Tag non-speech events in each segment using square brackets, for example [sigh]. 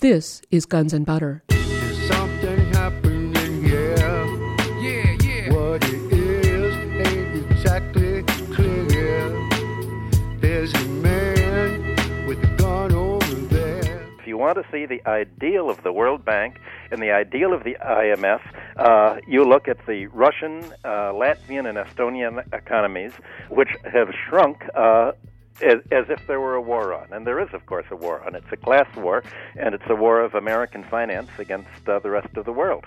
This is Guns and Butter. Something happening here. Yeah, yeah. What it is ain't exactly clear. There's a man with a gun over there. If you want to see the ideal of the World Bank and the ideal of the IMF, uh, you look at the Russian, uh, Latvian, and Estonian economies, which have shrunk. Uh, as, as if there were a war on. And there is, of course, a war on. It's a class war, and it's a war of American finance against uh, the rest of the world.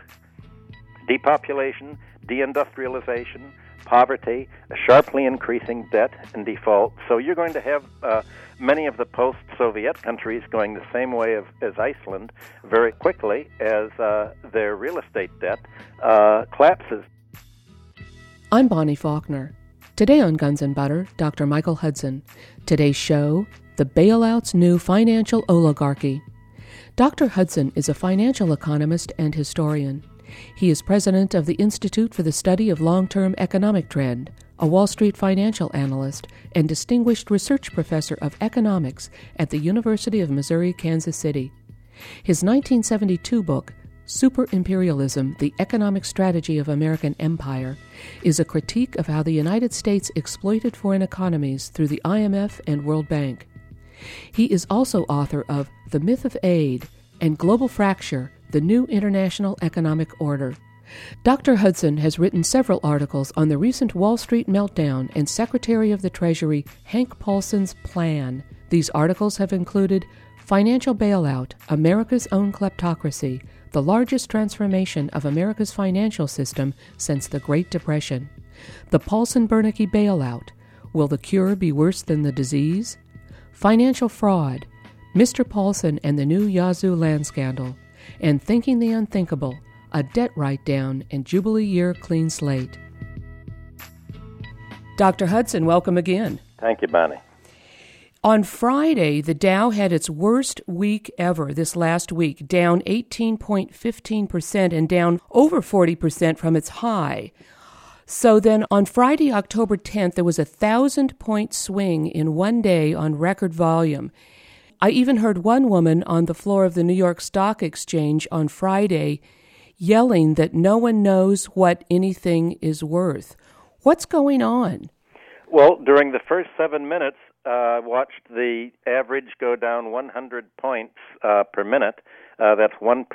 Depopulation, deindustrialization, poverty, a sharply increasing debt and default. So you're going to have uh, many of the post Soviet countries going the same way of, as Iceland very quickly as uh, their real estate debt uh, collapses. I'm Bonnie Faulkner. Today on Guns and Butter, Dr. Michael Hudson. Today's show The Bailout's New Financial Oligarchy. Dr. Hudson is a financial economist and historian. He is president of the Institute for the Study of Long Term Economic Trend, a Wall Street financial analyst, and distinguished research professor of economics at the University of Missouri Kansas City. His 1972 book, Super Imperialism The Economic Strategy of American Empire, is a critique of how the United States exploited foreign economies through the IMF and World Bank. He is also author of The Myth of Aid and Global Fracture The New International Economic Order. Dr. Hudson has written several articles on the recent Wall Street meltdown and Secretary of the Treasury Hank Paulson's plan. These articles have included Financial Bailout America's Own Kleptocracy the largest transformation of America's financial system since the Great Depression. The Paulson Bernanke bailout. Will the cure be worse than the disease? Financial fraud. Mr. Paulson and the new Yazoo land scandal. And thinking the unthinkable. A debt write down and Jubilee year clean slate. Dr. Hudson, welcome again. Thank you, Bonnie. On Friday, the Dow had its worst week ever this last week, down 18.15% and down over 40% from its high. So then on Friday, October 10th, there was a thousand point swing in one day on record volume. I even heard one woman on the floor of the New York Stock Exchange on Friday yelling that no one knows what anything is worth. What's going on? Well, during the first seven minutes, uh, watched the average go down 100 points uh, per minute. Uh, that's 1%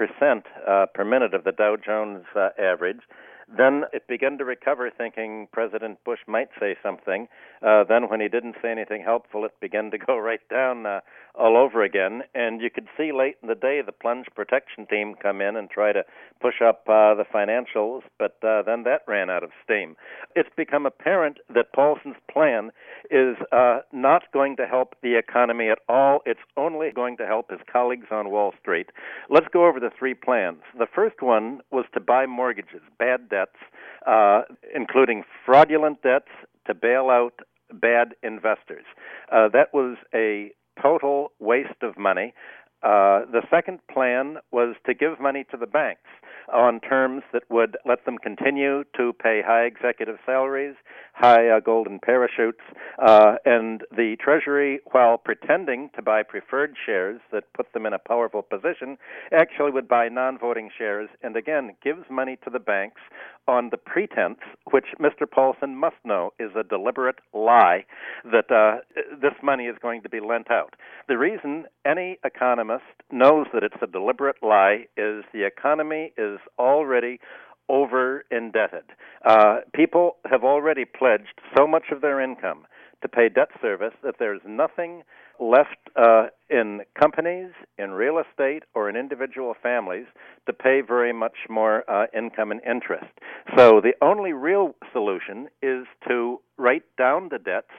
uh, per minute of the Dow Jones uh, average. Then it began to recover, thinking President Bush might say something. Uh, then, when he didn't say anything helpful, it began to go [laughs] right down uh, all over again. And you could see late in the day the plunge protection team come in and try to push up uh, the financials, but uh, then that ran out of steam. It's become apparent that Paulson's plan is uh, not going to help the economy at all. It's only going to help his colleagues on Wall Street. Let's go over the three plans. The first one was to buy mortgages, bad debts, uh, including fraudulent debts, to bail out bad investors. Uh, that was a total waste of money. Uh, the second plan was to give money to the banks on terms that would let them continue to pay high executive salaries, high uh, golden parachutes, uh, and the Treasury, while pretending to buy preferred shares that put them in a powerful position, actually would buy non voting shares and again gives money to the banks on the pretense, which Mr. Paulson must know is a deliberate lie, that uh, this money is going to be lent out. The reason any economist knows that it's a deliberate lie is the economy is already over indebted. Uh, people have already pledged so much of their income to pay debt service that there's nothing left uh, in companies, in real estate, or in individual families to pay very much more uh, income and interest. So the only real solution is to write down the debts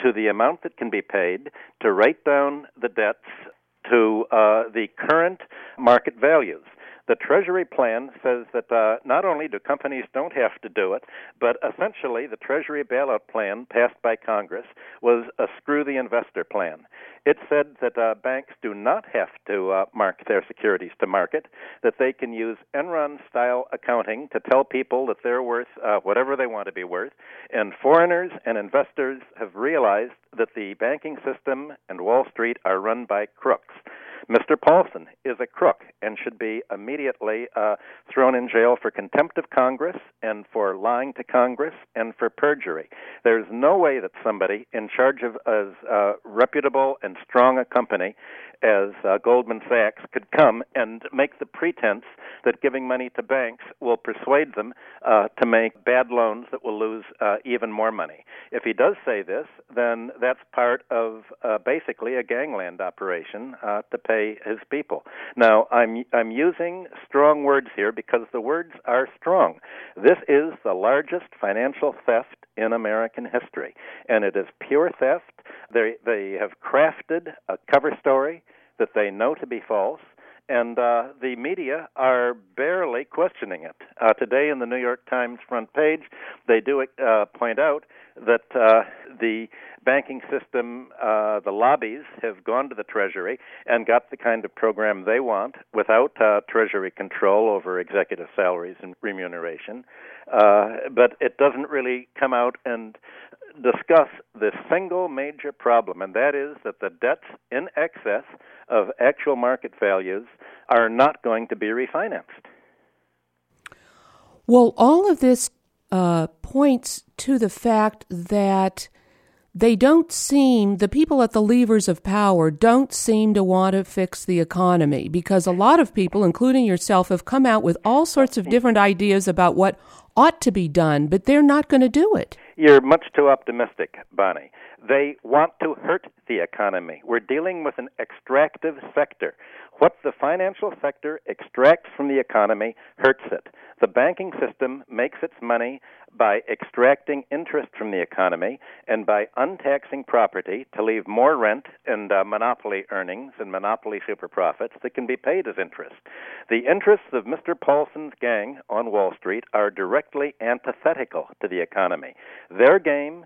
to the amount that can be paid, to write down the debts to uh, the current market values. The Treasury plan says that uh, not only do companies don't have to do it, but essentially the Treasury bailout plan passed by Congress was a screw the investor plan. It said that uh, banks do not have to uh, mark their securities to market, that they can use Enron style accounting to tell people that they're worth uh, whatever they want to be worth. And foreigners and investors have realized that the banking system and Wall Street are run by crooks. Mr. Paulson is a crook and should be immediately uh, thrown in jail for contempt of Congress and for lying to Congress and for perjury. There's no way that somebody in charge of as uh, reputable and strong a company as uh, Goldman Sachs could come and make the pretense that giving money to banks will persuade them uh, to make bad loans that will lose uh, even more money. If he does say this, then that's part of uh, basically a gangland operation uh, to pay his people. Now, I'm I'm using strong words here because the words are strong. This is the largest financial theft in American history, and it is pure theft. They they have crafted a cover story that they know to be false and uh, the media are barely questioning it. Uh, today, in the New York Times front page, they do uh, point out that uh, the banking system, uh, the lobbies have gone to the Treasury and got the kind of program they want without uh, Treasury control over executive salaries and remuneration. but it doesn't really come out and discuss the single major problem, and that is that the debts in excess of actual market values are not going to be refinanced. Well, all of this uh, points to the fact that they don't seem, the people at the levers of power don't seem to want to fix the economy because a lot of people, including yourself, have come out with all sorts of different ideas about what ought to be done, but they're not going to do it. You're much too optimistic, Bonnie. They want to hurt the economy. We're dealing with an extractive sector. What the financial sector extracts from the economy hurts it. The banking system makes its money by extracting interest from the economy and by untaxing property to leave more rent and uh, monopoly earnings and monopoly super profits that can be paid as interest. The interests of Mr. Paulson's gang on Wall Street are directly antithetical to the economy. Their game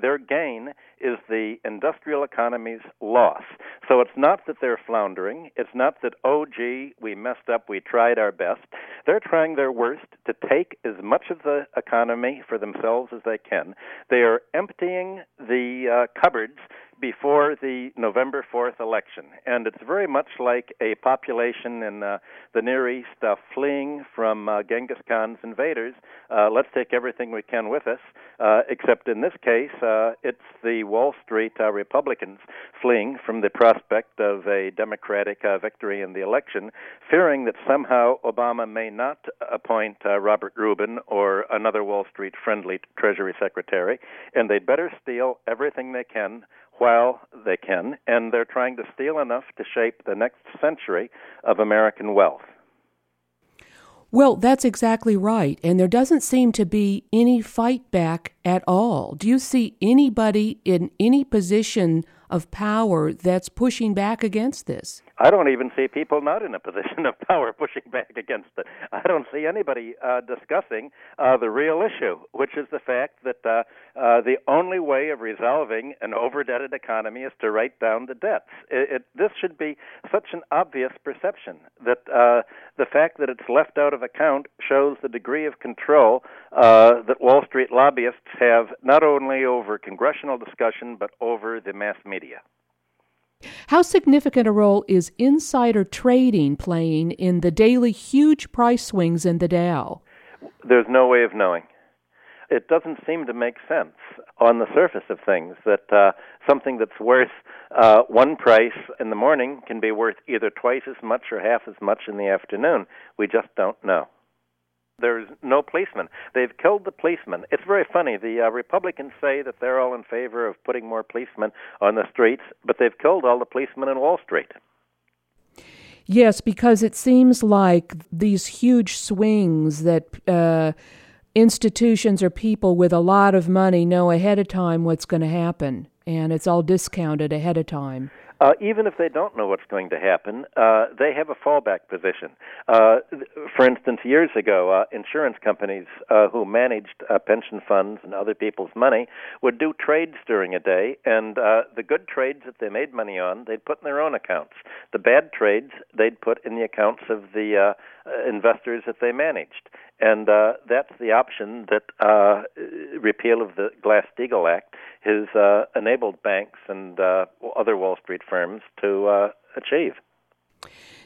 their gain is the industrial economy's loss. So it's not that they're floundering. It's not that, oh, gee, we messed up, we tried our best. They're trying their worst to take as much of the economy for themselves as they can. They are emptying the uh, cupboards before the November 4th election. And it's very much like a population in uh, the Near East uh, fleeing from uh, Genghis Khan's invaders. Uh, let's take everything we can with us, uh, except in this case, uh, it's the Wall Street Republicans fleeing from the prospect of a Democratic victory in the election, fearing that somehow Obama may not appoint Robert Rubin or another Wall Street friendly Treasury Secretary, and they'd better steal everything they can while they can, and they're trying to steal enough to shape the next century of American wealth. Well, that's exactly right. And there doesn't seem to be any fight back at all. Do you see anybody in any position of power that's pushing back against this? I don't even see people not in a position of power pushing back against it. I don't see anybody uh, discussing uh, the real issue, which is the fact that uh, uh, the only way of resolving an overdebted economy is to write down the debts. It, it, this should be such an obvious perception that uh, the fact that it's left out of account shows the degree of control uh, that Wall Street lobbyists have not only over congressional discussion but over the mass media. How significant a role is insider trading playing in the daily huge price swings in the Dow? There's no way of knowing. It doesn't seem to make sense on the surface of things that uh, something that's worth uh, one price in the morning can be worth either twice as much or half as much in the afternoon. We just don't know. There's no policemen. They've killed the policemen. It's very funny. The uh, Republicans say that they're all in favor of putting more policemen on the streets, but they've killed all the policemen in Wall Street. Yes, because it seems like these huge swings that uh, institutions or people with a lot of money know ahead of time what's going to happen, and it's all discounted ahead of time. Uh, even if they don't know what's going to happen, uh, they have a fallback position. Uh, for instance, years ago, uh, insurance companies uh, who managed uh, pension funds and other people's money would do trades during a day, and uh, the good trades that they made money on, they'd put in their own accounts. The bad trades, they'd put in the accounts of the uh, investors that they managed. And uh, that's the option that uh, repeal of the Glass Steagall Act has uh, enabled banks and uh, other Wall Street firms to uh, achieve.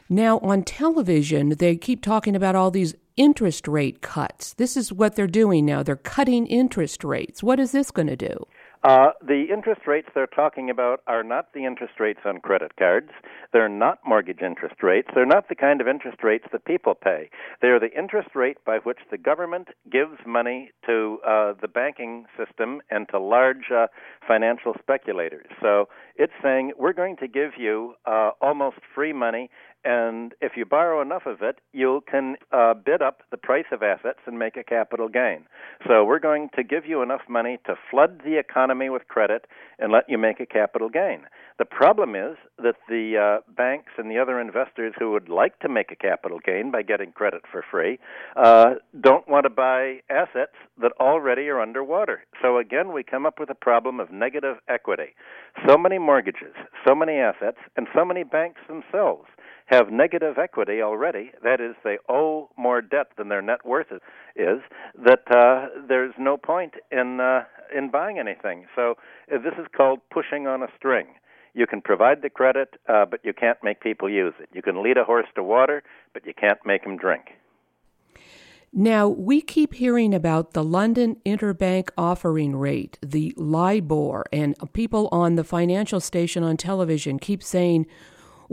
Now, on television, they keep talking about all these interest rate cuts. This is what they're doing now. They're cutting interest rates. What is this going to do? Uh, the interest rates they're talking about are not the interest rates on credit cards. They're not mortgage interest rates. They're not the kind of interest rates that people pay. They're the interest rate by which the government gives money to uh, the banking system and to large uh, financial speculators. So it's saying we're going to give you uh, almost free money and if you borrow enough of it, you can uh, bid up the price of assets and make a capital gain. So we're going to give you enough money to flood the economy with credit and let you make a capital gain. The problem is that the uh, banks and the other investors who would like to make a capital gain by getting credit for free uh, don't want to buy assets that already are underwater. So again, we come up with a problem of negative equity. So many mortgages, so many assets, and so many banks themselves have negative equity already, that is, they owe more debt than their net worth is, that uh, there's no point in uh, in buying anything. So uh, this is called pushing on a string. You can provide the credit, uh, but you can't make people use it. You can lead a horse to water, but you can't make him drink. Now, we keep hearing about the London Interbank Offering Rate, the LIBOR, and people on the financial station on television keep saying,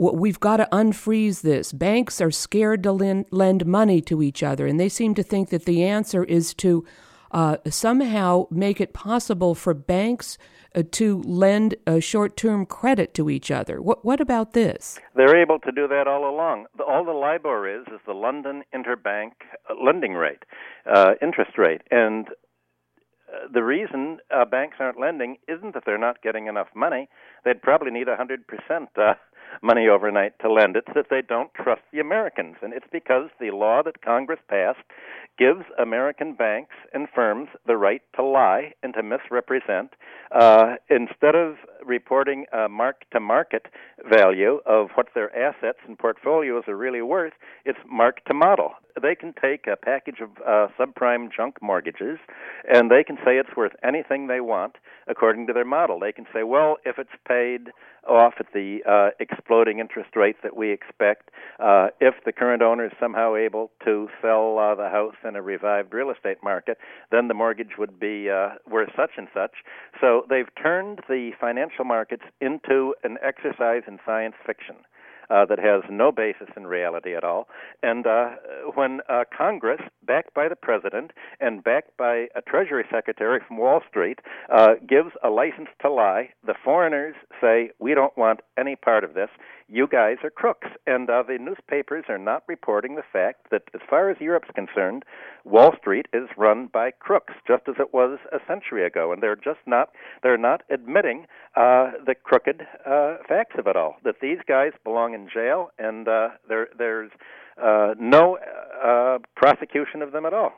we've got to unfreeze this. Banks are scared to lend, lend money to each other, and they seem to think that the answer is to uh, somehow make it possible for banks uh, to lend a short-term credit to each other. What, what about this? They're able to do that all along. All the LIBOR is is the London Interbank uh, lending rate, uh, interest rate, and uh, the reason uh, banks aren't lending isn't that they're not getting enough money. They'd probably need a 100% uh, money overnight to lend. It's that they don't trust the Americans. And it's because the law that Congress passed gives American banks and firms the right to lie and to misrepresent. Uh, instead of reporting a mark to market value of what their assets and portfolios are really worth, it's mark to model. They can take a package of uh, subprime junk mortgages and they can say it's worth anything they want according to their model. They can say, well, if it's paid off at the uh, exploding interest rate that we expect, uh, if the current owner is somehow able to sell uh, the house in a revived real estate market, then the mortgage would be uh, worth such and such. So they've turned the financial markets into an exercise in science fiction uh, that has no basis in reality at all. And uh, when uh, Congress, backed by the president and backed by a Treasury Secretary from Wall Street, uh, gives a license to lie, the foreigners say, We don't want any part of this you guys are crooks. And uh, the newspapers are not reporting the fact that, as far as Europe's concerned, Wall Street is run by crooks, just as it was a century ago. And they're just not they're not admitting uh, the crooked uh, facts of it all. That these guys belong in jail, and uh, there there's uh, no uh, prosecution of them at all.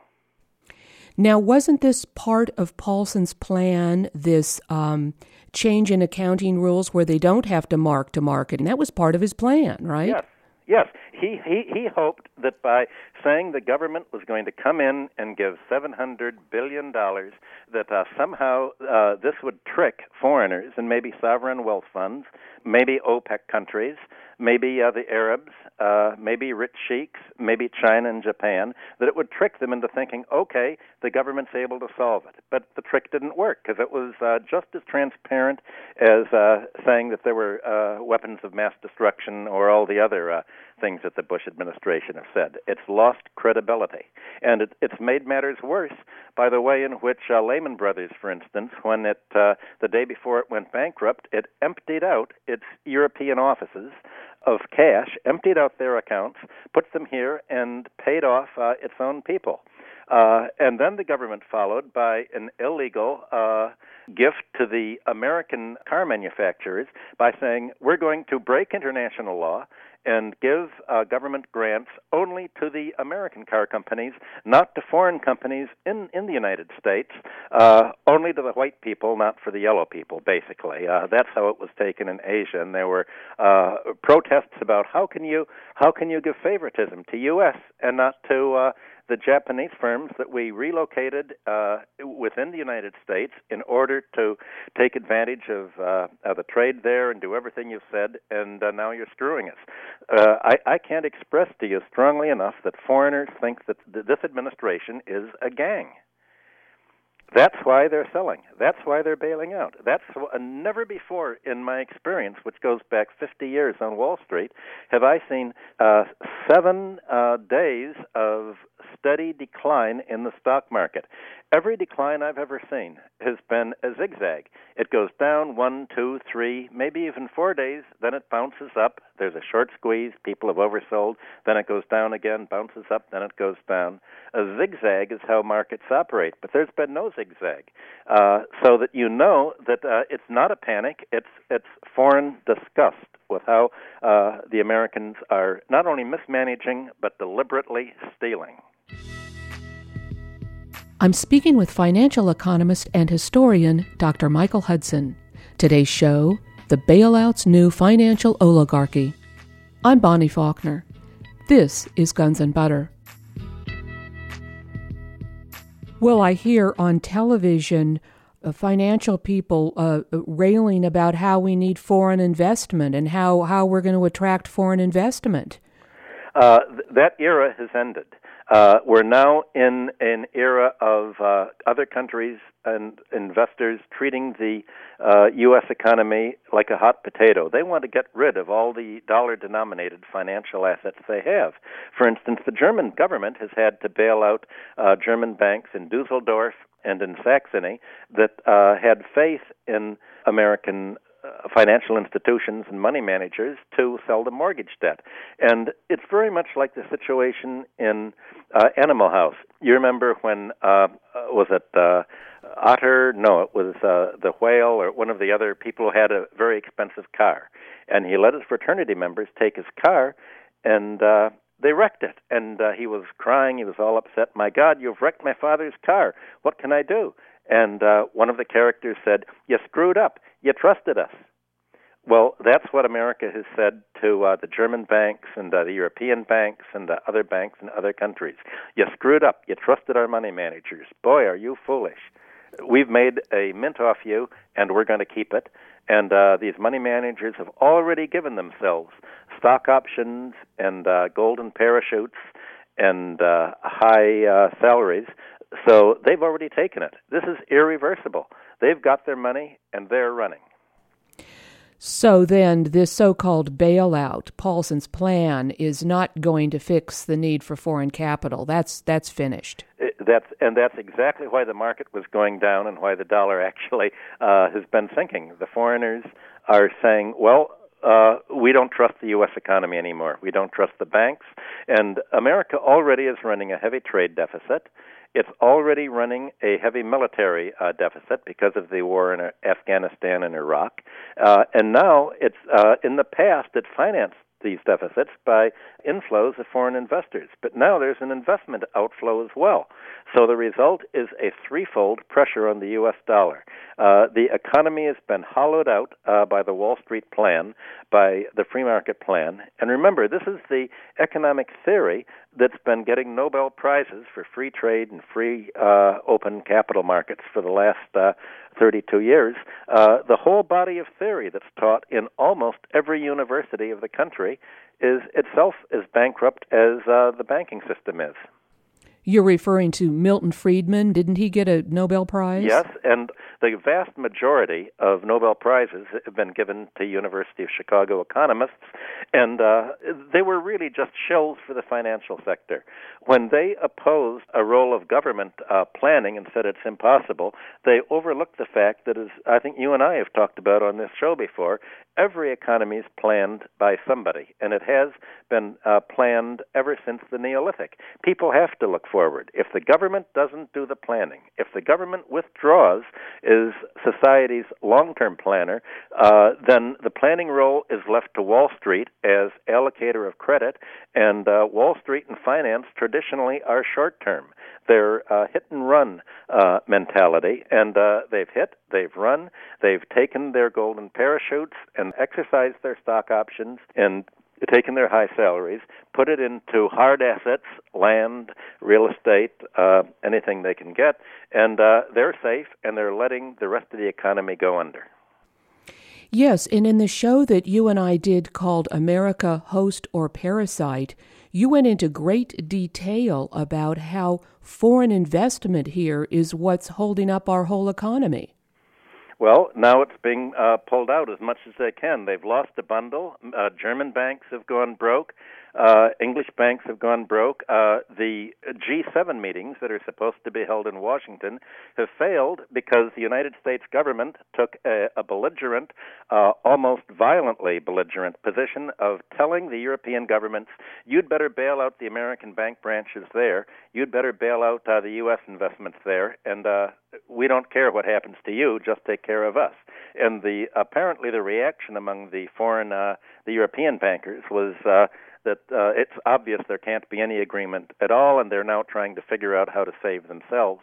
Now, wasn't this part of Paulson's plan? This um, change in accounting rules where they don't have to mark to market, and that was part of his plan, right? Yes. Yes, he, he he hoped that by saying the government was going to come in and give seven hundred billion dollars, that uh, somehow uh, this would trick foreigners and maybe sovereign wealth funds, maybe OPEC countries, maybe uh, the Arabs, uh, maybe rich sheiks, maybe China and Japan, that it would trick them into thinking, okay, the government's able to solve it. But the trick didn't work because it was uh, just as transparent as uh, saying that there were uh, weapons of mass destruction or all the other uh, things that the Bush administration have said. It's lost credibility. And it, it's made matters worse by the way in which uh, Lehman Brothers, for instance, when it uh, the day before it went bankrupt, it emptied out its European offices of cash, emptied out their accounts, put them here, and paid off uh, its own people. Uh, and then the government followed by an illegal uh, gift to the American car manufacturers by saying, we're going to break international law and give uh, government grants only to the American car companies, not to foreign companies in, in the United States, uh, only to the white people, not for the yellow people, basically. Uh, that's how it was taken in Asia, and there were uh, protests about how can you how can you give favoritism to U.S. and not to uh, the Japanese firms that we relocated uh, within the United States in order to take advantage of, uh, of the trade there and do everything you've said, and uh, now you're screwing us. Uh, I, I can't express to you strongly enough that foreigners think that th- this administration is a gang. That's why they're selling. That's why they're bailing out. That's uh, never before in my experience, which goes back 50 years on Wall Street, have I seen uh, seven uh, days of steady decline in the stock market. Every decline I've ever seen has been a zigzag. It goes down one, two, three, maybe even four days, then it bounces up. There's a short squeeze, people have oversold, then it goes down again, bounces up, then it goes down. A zigzag is how markets operate, but there's been no zigzag. Uh, so that you know that uh, it's not a panic, it's, it's foreign disgust with how uh, the Americans are not only mismanaging, but deliberately stealing. I'm speaking with financial economist and historian Dr. Michael Hudson. Today's show The Bailout's New Financial Oligarchy. I'm Bonnie Faulkner. This is Guns and Butter. Well, I hear on television uh, financial people uh, railing about how we need foreign investment and how, how we're going to attract foreign investment. Uh, th- that era has ended. Uh, we're now in an era of uh, other countries and investors treating the uh, U.S. economy like a hot potato. They want to get rid of all the dollar denominated financial assets they have. For instance, the German government has had to bail out uh, German banks in Dusseldorf and in Saxony that uh, had faith in American financial institutions and money managers to sell the mortgage debt. And it's very much like the situation in uh, Animal House. You remember when, uh, was it uh, Otter? No, it was uh, the whale or one of the other people who had a very expensive car. And he let his fraternity members take his car and uh, they wrecked it. And uh, he was crying. He was all upset. My God, you've wrecked my father's car. What can I do? And uh, one of the characters said, You screwed up. You trusted us. Well, that's what America has said to uh, the German banks and uh, the European banks and uh, other banks in other countries. You screwed up. You trusted our money managers. Boy, are you foolish. We've made a mint off you, and we're going to keep it. And uh, these money managers have already given themselves stock options and uh, golden parachutes and uh, high uh, salaries. So they've already taken it. This is irreversible. They've got their money and they're running. So then, this so called bailout, Paulson's plan, is not going to fix the need for foreign capital. That's, that's finished. It, that's, and that's exactly why the market was going down and why the dollar [laughs] actually uh, has been sinking. The foreigners are saying, well, uh, we don't trust the U.S. economy anymore. We don't trust the banks. And America already is running a heavy trade deficit. It's already running a heavy military uh, deficit because of the war in Afghanistan and Iraq. Uh, and now it's, uh, in the past, it financed these deficits by inflows of foreign investors. But now there's an investment outflow as well. So the result is a threefold pressure on the U.S. dollar. Uh, the economy has been hollowed out uh, by the Wall Street plan, by the free market plan. And remember, this is the economic theory that's been getting Nobel Prizes for free trade and free uh, open capital markets for the last uh, 32 years. Uh, the whole body of theory that's taught in almost every university of the country is itself as bankrupt as uh, the banking system is. You're referring to Milton Friedman. Didn't he get a Nobel Prize? Yes, and the vast majority of Nobel Prizes have been given to University of Chicago economists, and uh, they were really just shills for the financial sector. When they opposed a role of government uh, planning and said it's impossible, they overlooked the fact that, as I think you and I have talked about on this show before, every economy is planned by somebody, and it has been uh, planned ever since the Neolithic. People have to look forward. If the government doesn't do the planning, if the government withdraws, is society's long-term planner, uh, then the planning role is left to Wall Street as allocator of credit, and uh, Wall Street and finance traditionally are short-term. They're uh, hit and run uh, mentality, and uh, they've hit, they've run, they've taken their golden parachutes and exercised their stock options, and taken their high salaries, put it into hard assets, land, real estate, uh, anything they can get, and uh, they're safe, and they're letting the rest of the economy go under. Yes, and in the show that you and I did called America Host or Parasite, you went into great detail about how foreign investment here is what's holding up our whole economy. Well, now it's being uh, pulled out as much as they can. They've lost a bundle. Uh, German banks have gone broke. Uh, English banks have gone broke. Uh, the G7 meetings that are supposed to be held in Washington have failed because the United States government took a, a belligerent, uh, almost violently belligerent position of telling the European governments, you'd better bail out the American bank branches there, you'd better bail out uh, the U.S. investments there, and uh, we don't care what happens to you, just take care of us. And the apparently the reaction among the foreign, uh, the European bankers was. That uh, it's obvious there can't be any agreement at all, and they're now trying to figure out how to save themselves.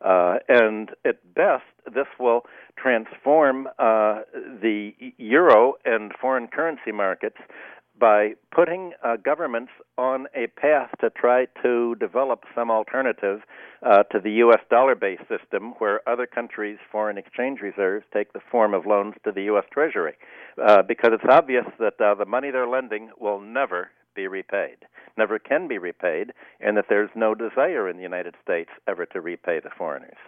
Uh, and at best, this will transform uh, the euro and foreign currency markets by putting uh, governments on a path to try to develop some alternative uh, to the U.S. dollar based system where other countries' foreign exchange reserves take the form of loans to the U.S. Treasury. Uh, because it's obvious that uh, the money they're lending will never be repaid, never can be repaid, and that there's no desire in the United States ever to repay the foreigners.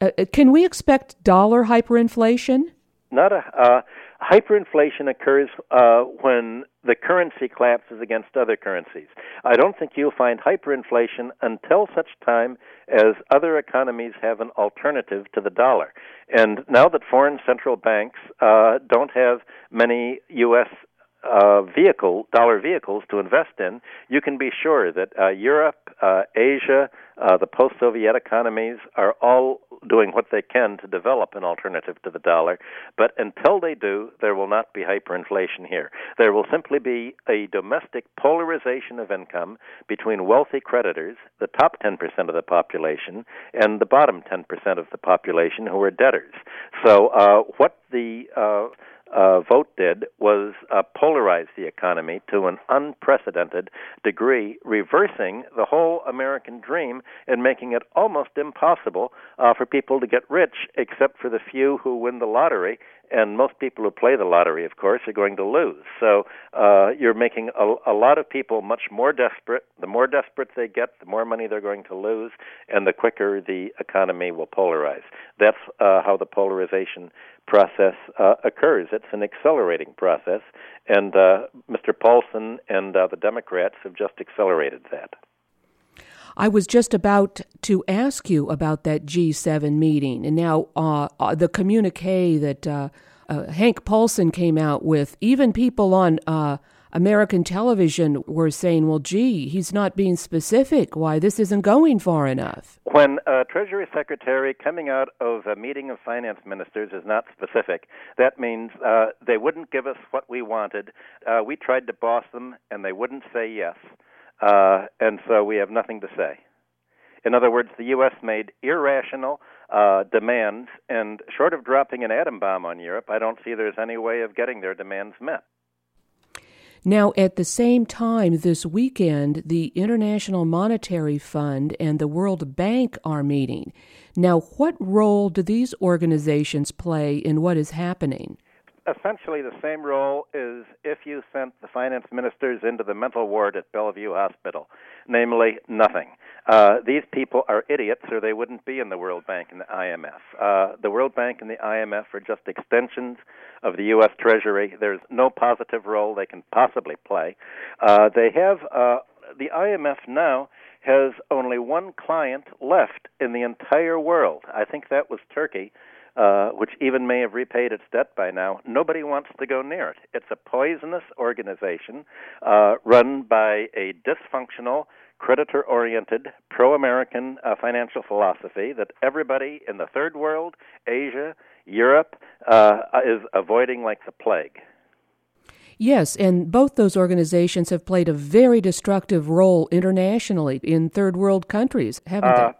Uh, uh can we expect dollar hyperinflation? Not a uh, hyperinflation occurs uh, when the currency collapses against other currencies. I don't think you'll find hyperinflation until such time as other economies have an alternative to the dollar. And now that foreign central banks uh, don't have many U.S uh, vehicle, dollar vehicles to invest in, you can be sure that uh, Europe, uh, Asia, uh, the post Soviet economies are all doing what they can to develop an alternative to the dollar. But until they do, there will not be hyperinflation here. There will simply be a domestic polarization of income between wealthy creditors, the top 10% of the population, and the bottom 10% of the population who are debtors. So, uh, what the uh, vote did was uh, polarize the economy to an unprecedented degree, reversing the whole American dream and making it almost impossible uh, for people to get rich, except for the few who win the lottery and most people who play the lottery, of course, are going to lose. So uh, you're making a, a lot of people much more desperate. The more desperate they get, the more money they're going to lose, and the quicker the economy will polarize. That's uh, how the polarization process uh, occurs. It's an accelerating process, and uh, Mr. Paulson and uh, the Democrats have just accelerated that. I was just about to ask you about that G7 meeting, and now uh, uh, the communique that uh, Hank Paulson came out with, even people on American television were saying, well, gee, he's not being specific. Why, this isn't going far enough. When a Treasury Secretary coming out of a meeting of finance ministers is not specific, that means uh, they wouldn't give us what we wanted. we tried to boss them, and they wouldn't say yes uh, and so we have nothing to say. In other words, the U.S. made irrational uh, demands, and short of dropping an atom bomb on Europe, I don't see there's any way of getting their demands met. Now, at the same time, this weekend, the International Monetary Fund and the World Bank are meeting. Now, what role do these organizations play in what is happening? essentially the same role as if you sent the finance ministers into the mental ward at Bellevue Hospital, namely nothing. Uh, these people are idiots, or they wouldn't be in the World Bank and the IMF. Uh, the World Bank and the IMF are just extensions of the U.S. Treasury. There's no positive role they can possibly play. Uh, they have uh, the IMF now has only one client left in the entire world. I think that was Turkey uh, which even may have repaid its debt by now, nobody wants to go near it. It's a poisonous organization uh, run by a dysfunctional, creditor oriented, pro American uh, financial philosophy that everybody in the third world, Asia, Europe, uh, is avoiding like the plague. Yes, and both those organizations have played a very destructive role internationally in third world countries, haven't they? Uh,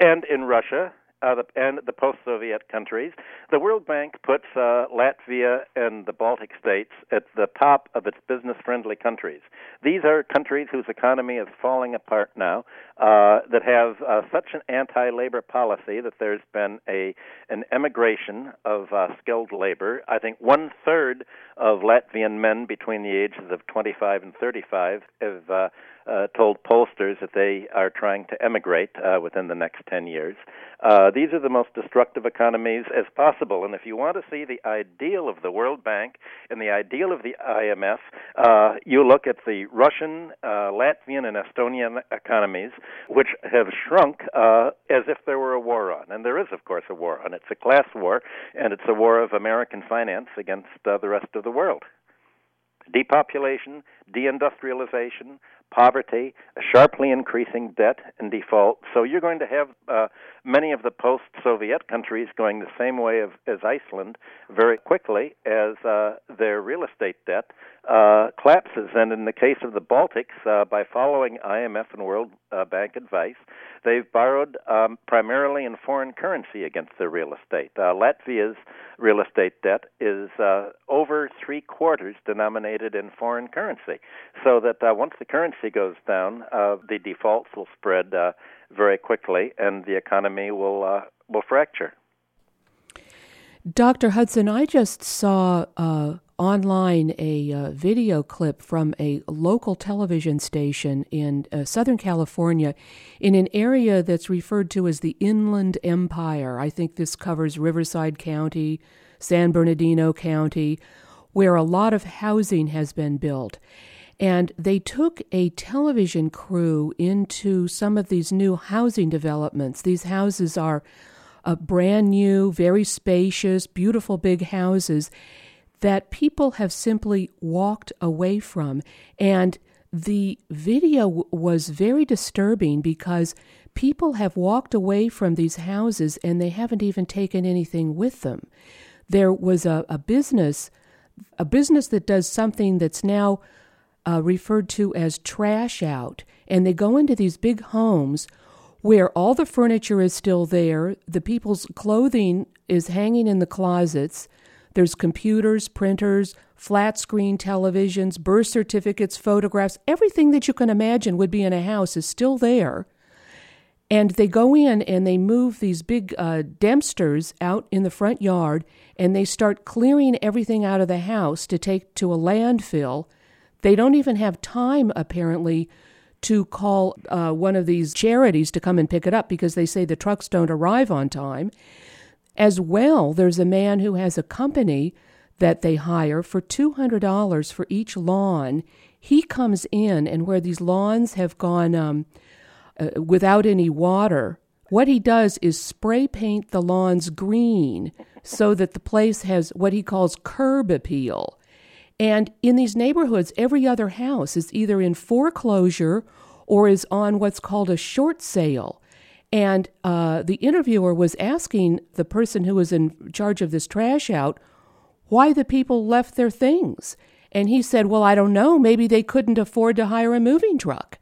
and in Russia uh, the, and the post-Soviet countries. The World Bank puts uh, Latvia and the Baltic states at the top of its business-friendly countries. These are countries whose economy is falling apart now, uh, that have uh, such an anti-labor policy that there's been a an emigration of uh, skilled labor. I think one third of Latvian men between the ages of 25 and 35 have uh, told pollsters that they are trying to emigrate uh, within the next 10 years. Uh, these are the most destructive economies as possible. And if you want to see the ideal of the World Bank and the ideal of the IMF, uh, you look at the Russian, uh, Latvian, and Estonian economies, which have shrunk uh, as if there were a war on. And there is, of course, a war on. It's a class war, and it's a war of American finance against the rest of the world depopulation, deindustrialization, poverty, a sharply increasing debt and default. So you're going to have uh, many of the post Soviet countries going the same way of, as Iceland very quickly as uh, their real estate debt uh, collapses. And in the case of the Baltics, uh, by following IMF and World uh, Bank advice, they've borrowed um, primarily in foreign currency against their real estate. Uh, Latvia's real estate debt is over three quarters denominated in foreign currency, so that once the currency goes down, uh, the defaults will spread uh, very quickly, and the economy will uh, will fracture. Dr. Hudson, I just saw uh, online a uh, video clip from a local television station in uh, Southern California in an area that's referred to as the Inland Empire. I think this covers Riverside County, San Bernardino County, where a lot of housing has been built. And they took a television crew into some of these new housing developments. These houses are uh, brand new, very spacious, beautiful big houses that people have simply walked away from. And the video w- was very disturbing because people have walked away from these houses and they haven't even taken anything with them. There was a, a business, a business that does something that's now uh, referred to as trash out, and they go into these big homes where all the furniture is still there, the people's clothing is hanging in the closets, there's computers, printers, flat screen televisions, birth certificates, photographs, everything that you can imagine would be in a house is still there. And they go in and they move these big uh, dempsters out in the front yard and they start clearing everything out of the house to take to a landfill. They don't even have time, apparently, to call uh, one of these charities to come and pick it up because they say the trucks don't arrive on time. As well, there's a man who has a company that they hire for $200 for each lawn. He comes in, and where these lawns have gone um, uh, without any water, what he does is spray paint the lawns green so that the place has what he calls curb appeal. And in these neighborhoods, every other house is either in foreclosure or is on what's called a short sale. And uh, the interviewer was asking the person who was in charge of this trash out why the people left their things. And he said, Well, I don't know. Maybe they couldn't afford to hire a moving truck.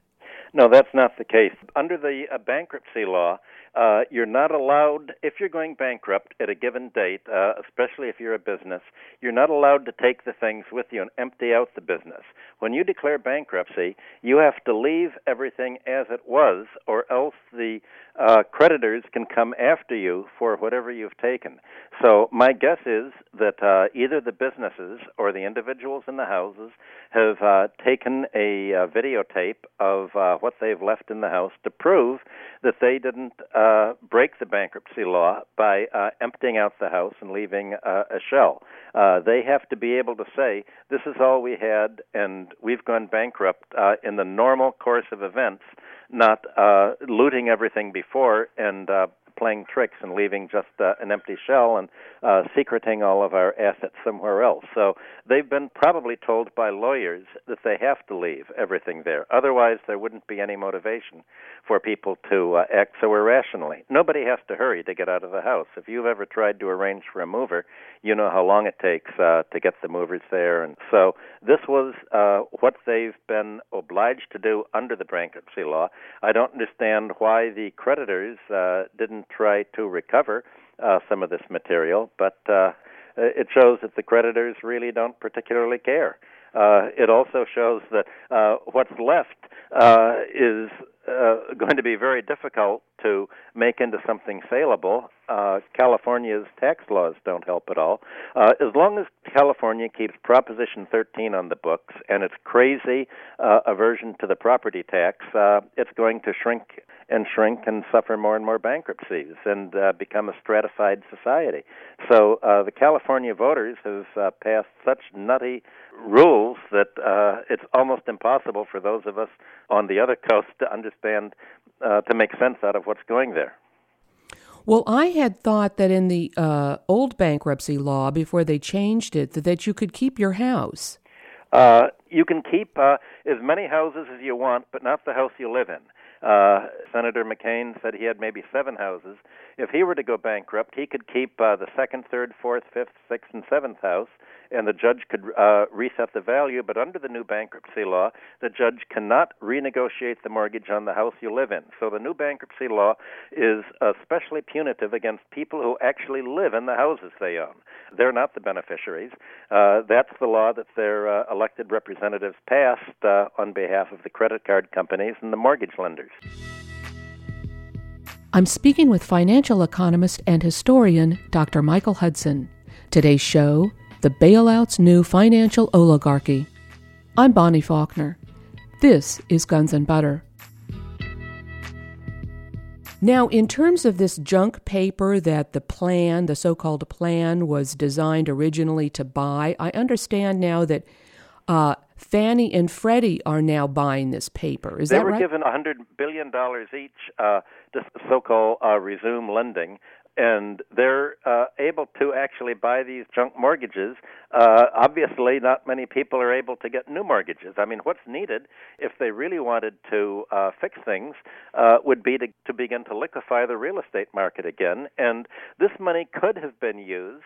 No, that's not the case. Under the uh, bankruptcy law, uh, you're not allowed, if you're going bankrupt at a given date, uh, especially if you're a business, you're not allowed to take the things with you and empty out the business. When you declare bankruptcy, you have to leave everything as it was, or else the uh, creditors can come after you for whatever you've taken. So my guess is that uh, either the businesses or the individuals in the houses have uh, taken a uh, videotape of uh, what they've left in the house to prove that they didn't uh, break the bankruptcy law by uh, emptying out the house and leaving uh, a shell. Uh, they have to be able to say, "This is all we had, and we've gone bankrupt uh, in the normal course of events." Not uh, looting everything before and uh, playing tricks and leaving just uh, an empty shell and uh, secreting all of our assets somewhere else. So they've been probably told by lawyers that they have to leave everything there. Otherwise, there wouldn't be any motivation for people to uh, act so irrationally. Nobody has to hurry to get out of the house. If you've ever tried to arrange for a mover, you know how long it takes uh, to get the movers there. And so This was uh, what they've been obliged to do under the bankruptcy law. I don't understand why the creditors uh, didn't try to recover uh, some of this material, but uh, it shows that the creditors really don't particularly care. Uh, it also shows that uh, what's left uh, is uh, [laughs] going to be very difficult to make into something saleable. Uh, California's tax laws don't help at all. Uh, as long as California keeps Proposition 13 on the books and its crazy uh, aversion to the property tax, uh, it's going to shrink and shrink and suffer more and more bankruptcies and uh, become a stratified society. So uh, the California voters have uh, passed such nutty rules that uh, it's almost impossible for those of us on the other coast to understand, uh, to make sense out of what's going there. Well, I had thought that in the uh, old bankruptcy law, before they changed it, that, that you could keep your house. Uh, you can keep uh, as many houses as you want, but not the house you live in. Uh, Senator McCain said he had maybe seven houses. If he were to go bankrupt, he could keep uh, the second, third, fourth, fifth, sixth, and seventh house, and the judge could uh, reset the value. But under the new bankruptcy law, the judge cannot renegotiate the mortgage on the house you live in. So the new bankruptcy law is especially punitive against people who actually live in the houses they own. They're not the beneficiaries. Uh, that's the law that their uh, elected representatives passed uh, on behalf of the credit card companies and the mortgage lenders. I'm speaking with financial economist and historian Dr. Michael Hudson. Today's show The Bailout's New Financial Oligarchy. I'm Bonnie Faulkner. This is Guns and Butter. Now, in terms of this junk paper that the plan, the so called plan, was designed originally to buy, I understand now that uh, Fannie and Freddie are now buying this paper. Is they that were right? given $100 billion each uh, to so called uh, resume lending and they're uh, able to actually buy these junk mortgages. Uh, obviously, not many people are able to get new mortgages. I mean, what's needed if they really wanted to uh, fix things uh, would be to, to begin to liquefy the real estate market again, and this money could have been used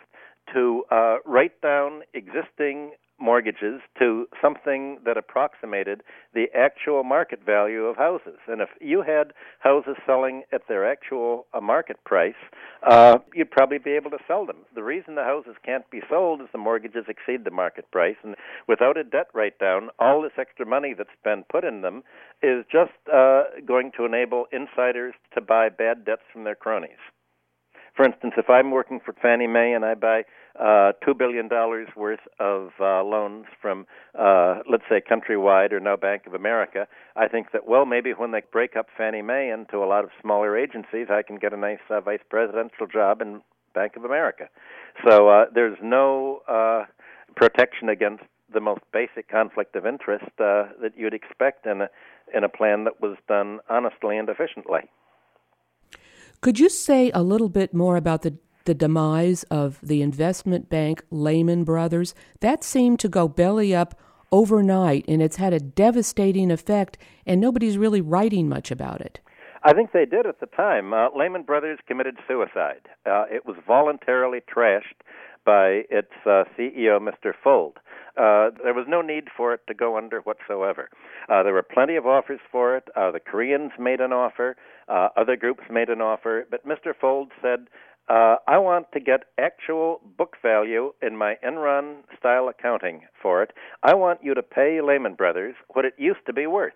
to uh, write down existing mortgages to something that approximated the actual market value of houses. And if you had houses selling at their actual uh, market price, uh, you'd probably be able to sell them. The reason the houses can't be sold is the mortgages exceed the market price, and without a debt write down, all this extra money that's been put in them is just uh, going to enable insiders to buy bad debts from their cronies. For instance, if I'm working for Fannie Mae and I buy uh, two billion dollars worth of uh, loans from, uh, let's say, Countrywide or now Bank of America. I think that well, maybe when they break up Fannie Mae into a lot of smaller agencies, I can get a nice uh, vice presidential job in Bank of America. So uh, there's no uh, protection against the most basic conflict of interest uh, that you'd expect in a in a plan that was done honestly and efficiently. Could you say a little bit more about the the demise of the investment bank Lehman Brothers, that seemed to go belly up overnight, and it's had a devastating effect, and nobody's really writing much about it. I think they did at the time. Uh, Lehman Brothers committed suicide. Uh, it was voluntarily trashed by its uh, CEO, Mr. Fuld. Uh, there was no need for it to go under whatsoever. Uh, there were plenty of offers for it. Uh, the Koreans made an offer. Uh, other groups made an offer. But Mr. Fuld said, uh, I want to get actual book value in my Enron style accounting for it. I want you to pay Lehman Brothers what it used to be worth.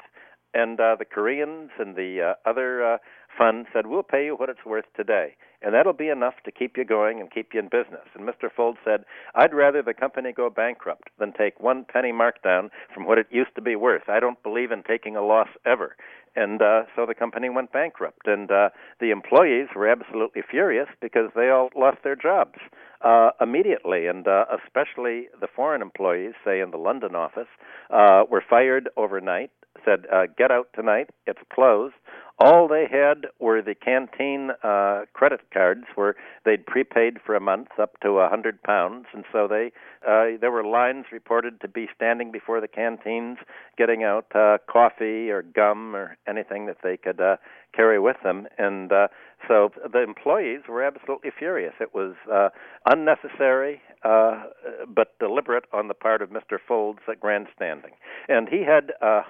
And uh, the Koreans and the uh, other uh, fund said, We'll pay you what it's worth today. And that'll be enough to keep you going and keep you in business. And Mr. Fuld said, I'd rather the company go bankrupt than take one penny markdown from what it used to be worth. I don't believe in taking a loss ever. And uh, so the company went bankrupt. And uh, the employees were absolutely furious because they all lost their jobs uh, immediately. And uh, especially the foreign employees, say in the London office, uh, were fired overnight said, uh, "Get out tonight. It's closed." All they had were the canteen uh, credit cards, where they'd prepaid for a month up to a hundred pounds, and so they uh, there were lines reported to be standing before the canteens, getting out uh, coffee or gum or anything that they could uh, carry with them, and uh, so the employees were absolutely furious. It was uh, unnecessary, uh, but deliberate on the part of Mr. Fuld's at grandstanding, and he had. Uh,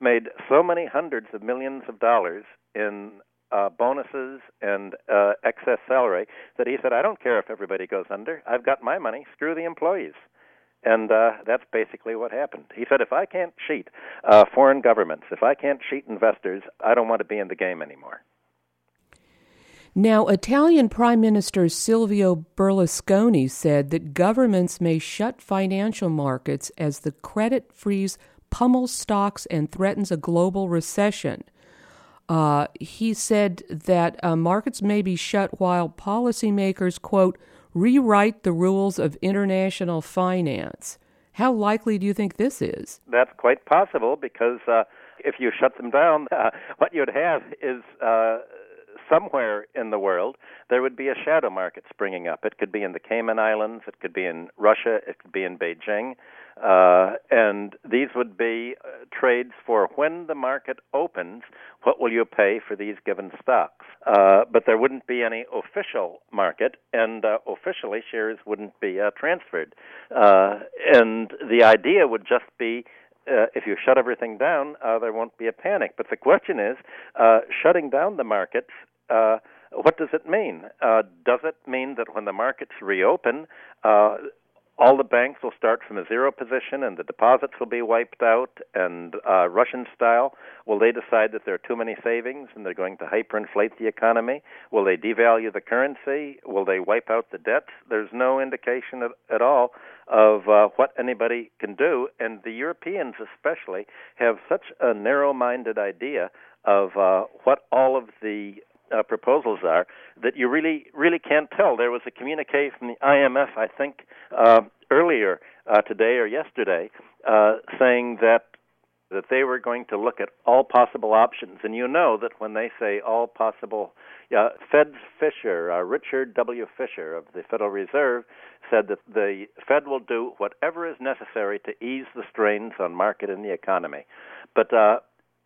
made so many hundreds of millions of dollars in uh, bonuses and uh, excess salary that he said, I don't care if everybody goes under. I've got my money. Screw the employees. And uh, that's basically what happened. He said, if I can't cheat uh, foreign governments, if I can't cheat investors, I don't want to be in the game anymore. Now, Italian Prime Minister Silvio Berlusconi said that governments may shut financial markets as the credit freeze pummels stocks and threatens a global recession. Uh, he said that uh, markets may be shut while policymakers, quote, rewrite the rules of international finance. How likely do you think this is? That's quite possible because uh, if you shut them down, [laughs] uh, what you'd have is uh, somewhere in the world there would be a shadow market springing up. It could be in the Cayman Islands, it could be in Russia, it could be in Beijing. Uh, and these would be uh, trades for when the market opens, what will you pay for these given stocks? Uh, but there wouldn't be any official market, and uh, officially shares wouldn't be uh, transferred. Uh, and the idea would just be uh, if you shut everything down, uh, there won't be a panic. But the question is, uh, shutting down the markets, what does it mean? Does it mean that when the markets reopen, all the banks will start from a zero position and the deposits will be wiped out and uh, russian style. Will they decide that there are too many savings and they're going to hyperinflate the economy? Will they devalue the currency? Will they wipe out the debts? There's no indication at, at all of uh, what anybody can do. And the europeans especially have such a narrow minded idea of uh, what all of the uh, proposals are that you really really can't tell. There was a communique from the IMF, I think, uh, earlier uh, today or yesterday, uh, saying that that they were going to look at all possible options. And you know that when they say all possible, uh, Fed Fisher, uh, Richard W. Fisher of the Federal Reserve, said that the Fed will do whatever is necessary to ease the strains on market and the economy. But uh,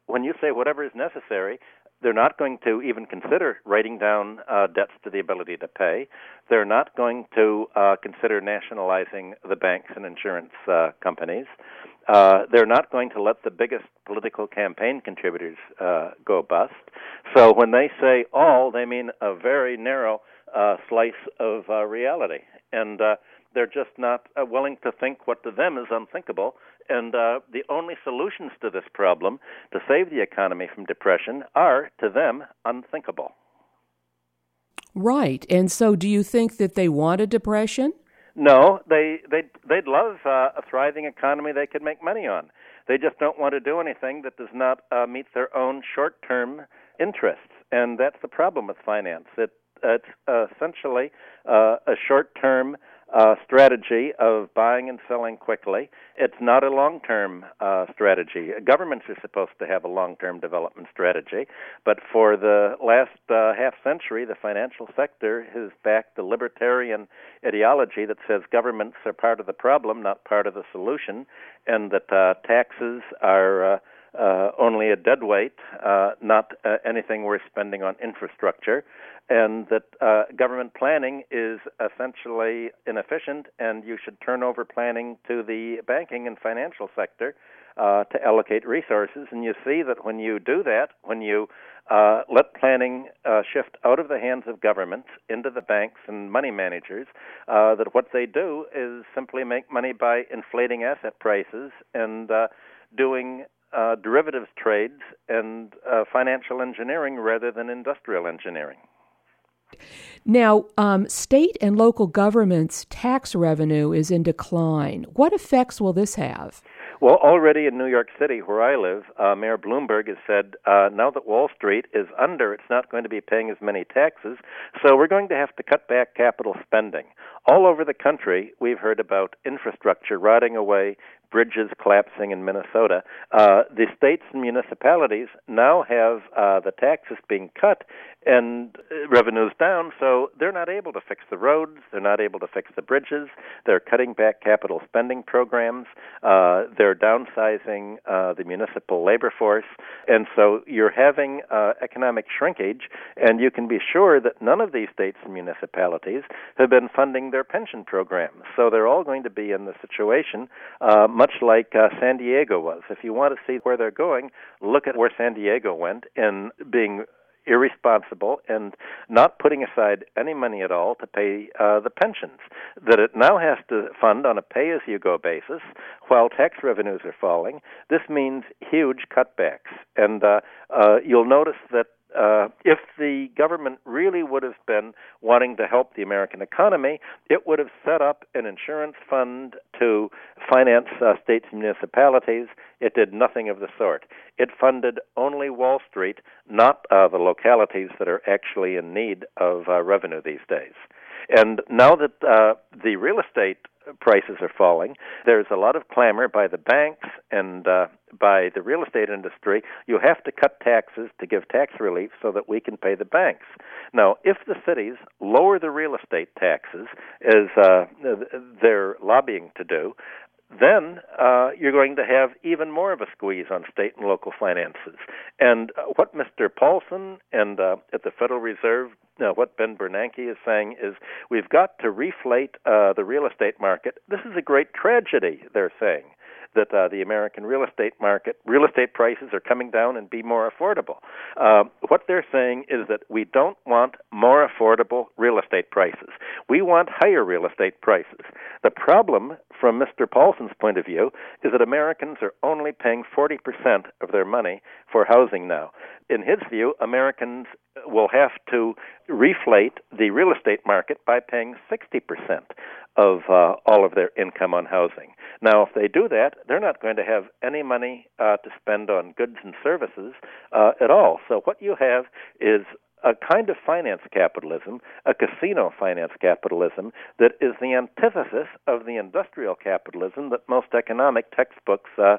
when you say whatever is necessary, they're not going to even consider writing down uh, debts to the ability to pay. They're not going to uh, consider nationalizing the banks and insurance uh, companies. Uh, they're not going to let the biggest political campaign contributors uh, go bust. So when they say all, they mean a very narrow uh, slice of uh, reality. And uh, they're just not uh, willing to think what to them is unthinkable and uh, the only solutions to this problem to save the economy from depression are, to them, unthinkable. Right. And so, do you think that they want a depression? No, they they they'd love uh, a thriving economy they could make money on. They just don't want to do anything that does not uh, meet their own short-term interests, and that's the problem with finance. It it's uh, essentially uh, a short-term uh, strategy of buying and selling quickly. It's not a long term uh, strategy. Governments are supposed to have a long term development strategy, but for the last uh, half century, the financial sector has backed the libertarian ideology that says governments are part of the problem, not part of the solution, and that uh, taxes are. Uh, only a dead weight, uh, not uh, anything worth spending on infrastructure, and that uh, government planning is essentially inefficient, and you should turn over planning to the banking and financial sector uh, to allocate resources. And you see that when you do that, when you uh, let planning shift out of the hands of governments into the banks and money managers, that what they do is simply make money by inflating asset prices and doing uh, derivatives trades and uh, financial engineering rather than industrial engineering. Now, um, state and local governments' tax revenue is in decline. What effects will this have? Well, already in New York City, where I live, uh, Mayor Bloomberg has said uh, now that Wall Street is under, it's not going to be paying as many taxes, so we're going to have to cut back capital spending. All over the country, we've heard about infrastructure rotting away, bridges collapsing in Minnesota. Uh, the states and municipalities now have uh, the taxes being cut and uh, revenues down, so they're not able to fix the roads, they're not able to fix the bridges, they're cutting back capital spending programs, uh, they're downsizing uh, the municipal labor force, and so you're having uh, economic shrinkage, and you can be sure that none of these states and municipalities have been funding their pension programs. So they're all going to be in the situation uh, much like uh, San Diego was. If you want to see where they're going, look at where San Diego went in being irresponsible and not putting aside any money at all to pay uh, the pensions that it now has to fund on a pay as you go basis while tax revenues are falling. This means huge cutbacks. And uh, uh, you'll notice that uh, if the government really would have been wanting to help the American economy, it would have set up an insurance fund to finance uh, states and municipalities. It did nothing of the sort. It funded only Wall Street, not uh, the localities that are actually in need of uh, revenue these days. And now that uh, the real estate prices are falling. There's a lot of clamor by the banks and uh, by the real estate industry. You have to cut taxes to give tax relief so that we can pay the banks. Now, if the cities lower the real estate taxes, as uh, they're lobbying to do, then uh, you're going to have even more of a squeeze on state and local finances. And uh, what Mr. Paulson and uh, at the Federal Reserve, uh, what Ben Bernanke is saying is we've got to reflate uh, the real estate market. This is a great tragedy, they're saying that uh, the American real estate market, real estate prices are coming down and be more affordable. Uh, what they're saying is that we don't want more affordable real estate prices. We want higher real estate prices. The problem, from Mr. Paulson's point of view, is that Americans are only paying 40% of their money for housing now. In his view, Americans will have to reflate the real estate market by paying 60% of uh, all of their income on housing. Now, if they do that, they're not going to have any money uh, to spend on goods and services uh, at all. So, what you have is a kind of finance capitalism, a casino finance capitalism, that is the antithesis of the industrial capitalism that most economic textbooks uh,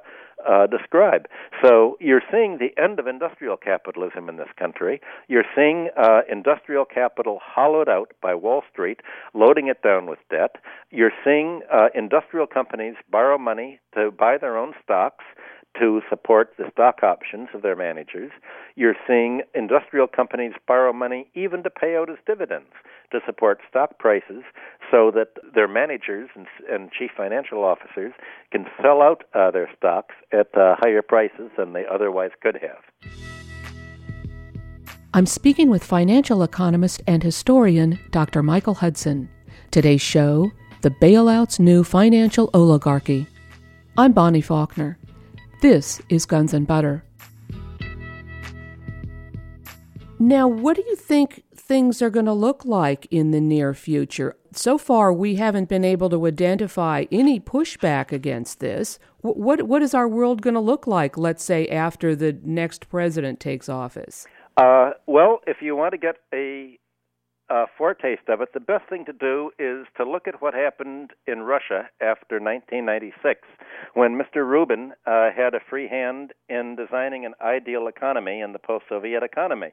uh, describe. So you're seeing the end of industrial capitalism in this country. You're seeing uh, industrial capital hollowed out by Wall Street, loading it down with debt. You're seeing uh, industrial companies borrow money to buy their own stocks to support the stock options of their managers. You're seeing industrial companies borrow money even to pay out as dividends to support stock prices so that their managers and, and chief financial officers can sell out uh, their stocks at uh, higher prices than they otherwise could have. I'm speaking with financial economist and historian Dr. Michael Hudson. Today's show The Bailout's New Financial Oligarchy. I'm Bonnie Faulkner. This is Guns and Butter. Now, what do you think things are going to look like in the near future? So far, we haven't been able to identify any pushback against this. What, what is our world going to look like, let's say, after the next president takes office? Uh, well, if you want to get a a foretaste of it, the best thing to do is to look at what happened in Russia after 1996, when Mr. Rubin uh, had a free hand in designing an ideal economy in the post Soviet economy.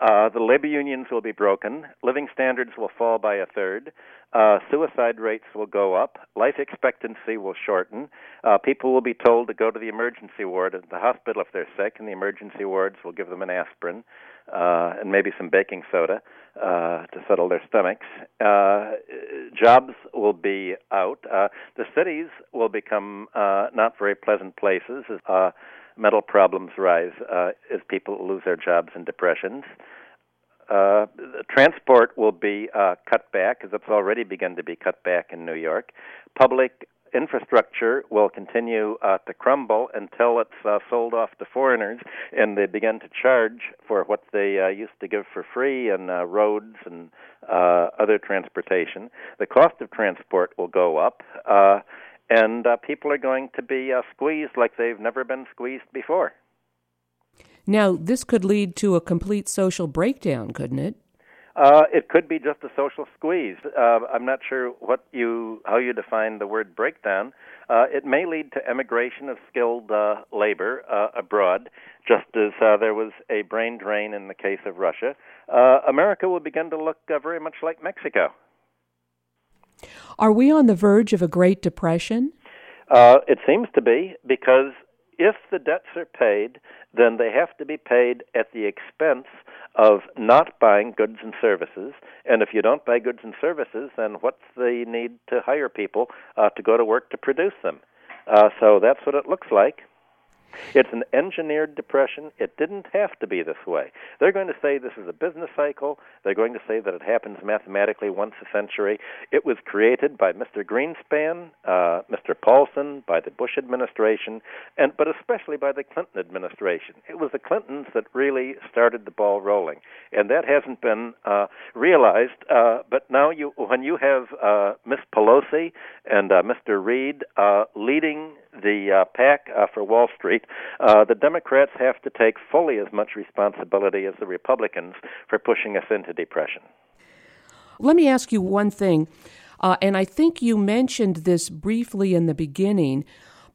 Uh, the labor unions will be broken, living standards will fall by a third, uh, suicide rates will go up, life expectancy will shorten, uh, people will be told to go to the emergency ward at the hospital if they're sick, and the emergency wards will give them an aspirin uh, and maybe some baking soda uh, to settle their stomachs. Uh, jobs will be out. Uh, the cities will become uh, not very pleasant places as uh, mental problems rise uh, as people lose their jobs and depressions. Uh, transport will be uh, cut back, as it's already begun to be cut back in New York. Public infrastructure will continue uh, to crumble until it's uh, sold off to foreigners and they begin to charge for what they uh, used to give for free in uh, roads and uh, other transportation. The cost of transport will go up. Uh, and uh, people are going to be uh, squeezed like they've never been squeezed before. Now, this could lead to a complete social breakdown, couldn't it? Uh, it could be just a social squeeze. Uh, I'm not sure what you how you define the word breakdown. Uh, it may lead to emigration of skilled uh, labor uh, abroad, just as uh, there was a brain drain in the case of Russia. Uh, America will begin to look uh, very much like Mexico. Are we on the verge of a Great Depression? Uh, it seems to be because if the debts are paid, then they have to be paid at the expense of not buying goods and services. And if you don't buy goods and services, then what's the need to hire people uh, to go to work to produce them? Uh, so that's what it looks like. It's an engineered depression. It didn't have to be this way. They're going to say this is a business cycle. They're going to say that it happens mathematically once a century. It was created by Mr. Greenspan, uh, Mr. Paulson, by the Bush administration, and but especially by the Clinton administration. It was the Clintons that really started the ball rolling, and that hasn't been uh, realized. Uh, but now, you when you have uh, Miss Pelosi and uh, Mr. Reid uh, leading the uh, pack uh, for Wall Street, uh, the Democrats have to take fully as much responsibility as the Republicans for pushing us into depression. Let me ask you one thing, uh, and I think you mentioned this briefly in the beginning,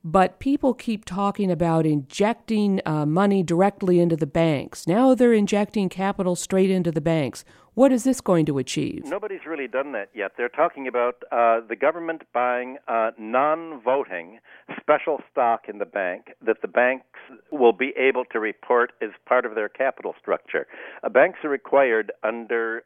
but people keep talking about injecting uh, money directly into the banks. Now they're injecting capital straight into the banks. What is this going to achieve? Nobody's really done that yet. They're talking about uh, the government buying uh, non voting special stock in the bank that the banks will be able to report as part of their capital structure. Uh, banks are required under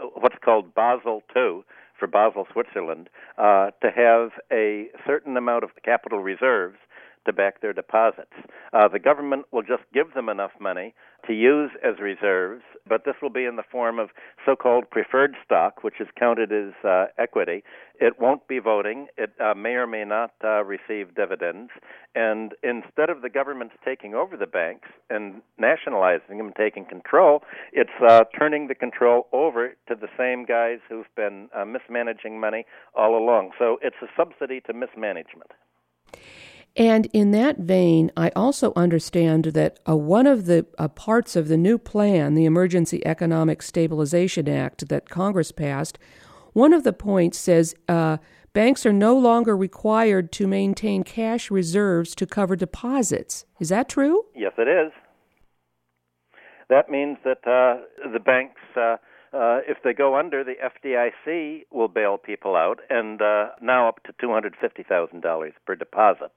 uh, what's called Basel II for Basel, Switzerland, uh, to have a certain amount of capital reserves to back their deposits. Uh, the government will just give them enough money to use as reserves, but this will be in the form of so called preferred stock, which is counted as uh, equity. It won't be voting. It uh, may or may not uh, receive dividends. And instead of the government taking over the banks and nationalizing them and taking control, it's uh, turning the control over to the same guys who've been uh, mismanaging money all along. So it's a subsidy to mismanagement. And in that vein, I also understand that uh, one of the uh, parts of the new plan, the Emergency Economic Stabilization Act that Congress passed, one of the points says uh, banks are no longer required to maintain cash reserves to cover deposits. Is that true? Yes, it is. That means that uh, the banks. Uh, if they go under, the FDIC will bail people out, and uh, now up to two hundred fifty thousand dollars per deposit.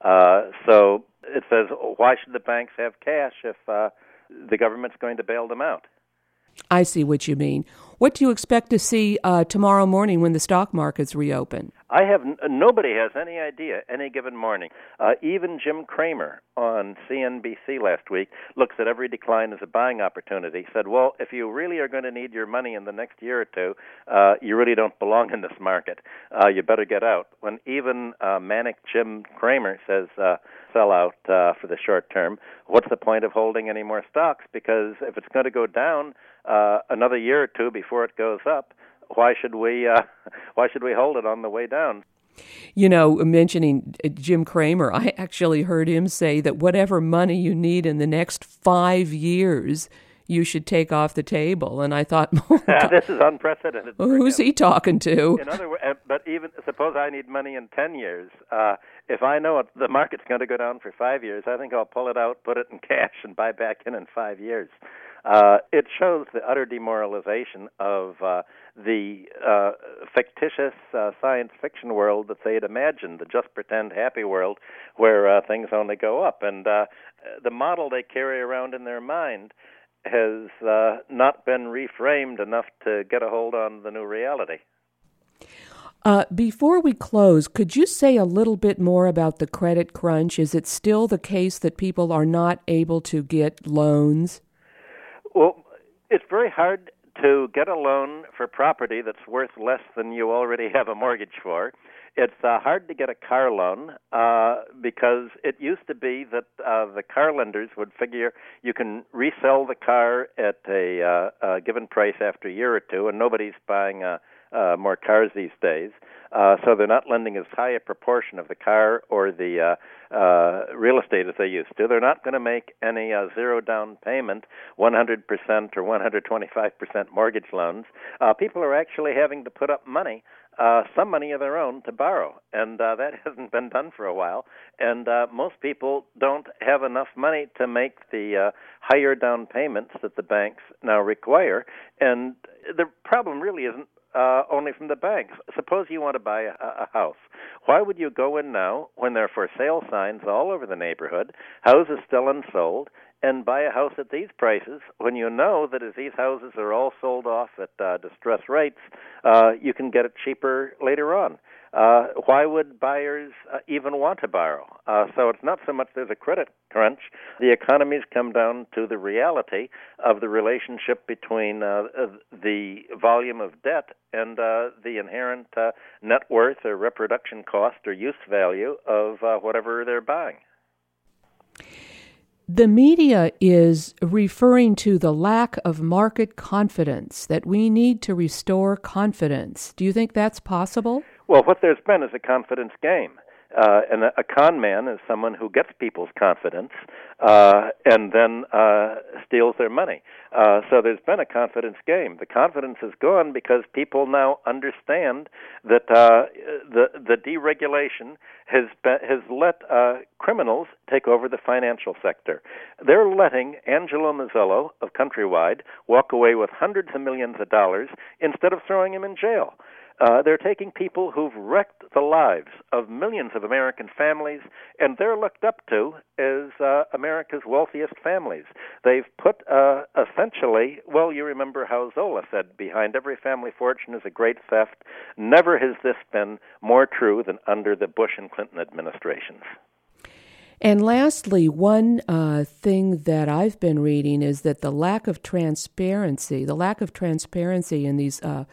Uh, so it says, why should the banks have cash if uh, the government's going to bail them out? I see what you mean. What do you expect to see uh, tomorrow morning when the stock markets reopen? I have nobody has any idea any given morning. Uh, even Jim Cramer on CNBC last week looks at every decline as a buying opportunity. Said, "Well, if you really are going to need your money in the next year or two, uh, you really don't belong in this market. Uh, you better get out." When even uh, manic Jim Cramer says uh, sell out uh, for the short term, what's the point of holding any more stocks? Because if it's going to go down uh, another year or two before it goes up why should we uh, [laughs] why should we hold it on the way down? You know, mentioning uh, Jim Cramer, I actually heard him say that whatever money you need in the next five years, you should take off the table. And I thought, [laughs] oh, [laughs] this is unprecedented. Who's he talking to? In other words, but even suppose I need money in ten years. Uh, if I know it, the market's going to go down for five years, I think I'll pull it out, put it in cash, and buy back in in five years. Uh, it shows the utter demoralization of uh, the uh, fictitious uh, science fiction world that they had imagined, the just pretend happy world where uh, things only go up. And uh, the model they carry around in their mind has uh, not been reframed enough to get a hold on the new reality. Uh, before we close, could you say a little bit more about the credit crunch? Is it still the case that people are not able to get loans? Well, it's very hard to get a loan for property that's worth less than you already have a mortgage for. It's uh, hard to get a car loan uh, because it used to be that uh, the car lenders would figure you can resell the car at a, uh, a given price after a year or two, and nobody's buying a, uh, more cars these days. Uh, so they're not lending as high a proportion of the car or the uh, uh, real estate as they used to. They're not going to make any uh, zero down payment, 100% or 125% mortgage loans. Uh, people are actually having to put up money uh, some money of their own to borrow, and uh, that [laughs] hasn't been done for a while. And uh, most people don't have enough money to make the uh, higher down payments that the banks now require. And the problem really isn't uh, only from the banks. Suppose you want to buy a, a house. Why would you go in now when there are for sale signs all over the neighborhood, houses still unsold, and buy a house at these prices when you know that as these houses are all sold off at uh, distress rates, uh, you can get it cheaper later on. Uh, why would buyers uh, even want to borrow? Uh, so it's not so much there's a credit crunch. The economy's come down to the reality of the relationship between uh, the volume of debt and uh, the inherent uh, net worth or reproduction cost or use value of whatever they're buying. The media is referring to the lack of market confidence, that we need to restore confidence. Do you think that's possible? Well, what there's been is a confidence game. Uh, and a, a con man is someone who gets people's confidence uh, and then uh, steals their money. Uh, so there's been a confidence game. The confidence is gone because people now understand that uh, the the deregulation has been, has let uh, criminals take over the financial sector. They're letting Angelo Mozilo of Countrywide walk away with hundreds of millions of dollars instead of throwing him in jail. Uh, they're taking people who've wrecked the lives of millions of American families, and they're looked up to as uh, America's wealthiest families. They've put uh, essentially, well, you remember how Zola said, behind every family fortune is a great theft. Never has this been more true than under the Bush and Clinton administrations. And lastly, one uh, thing that I've been reading is that the lack of transparency, the lack of transparency in these uh,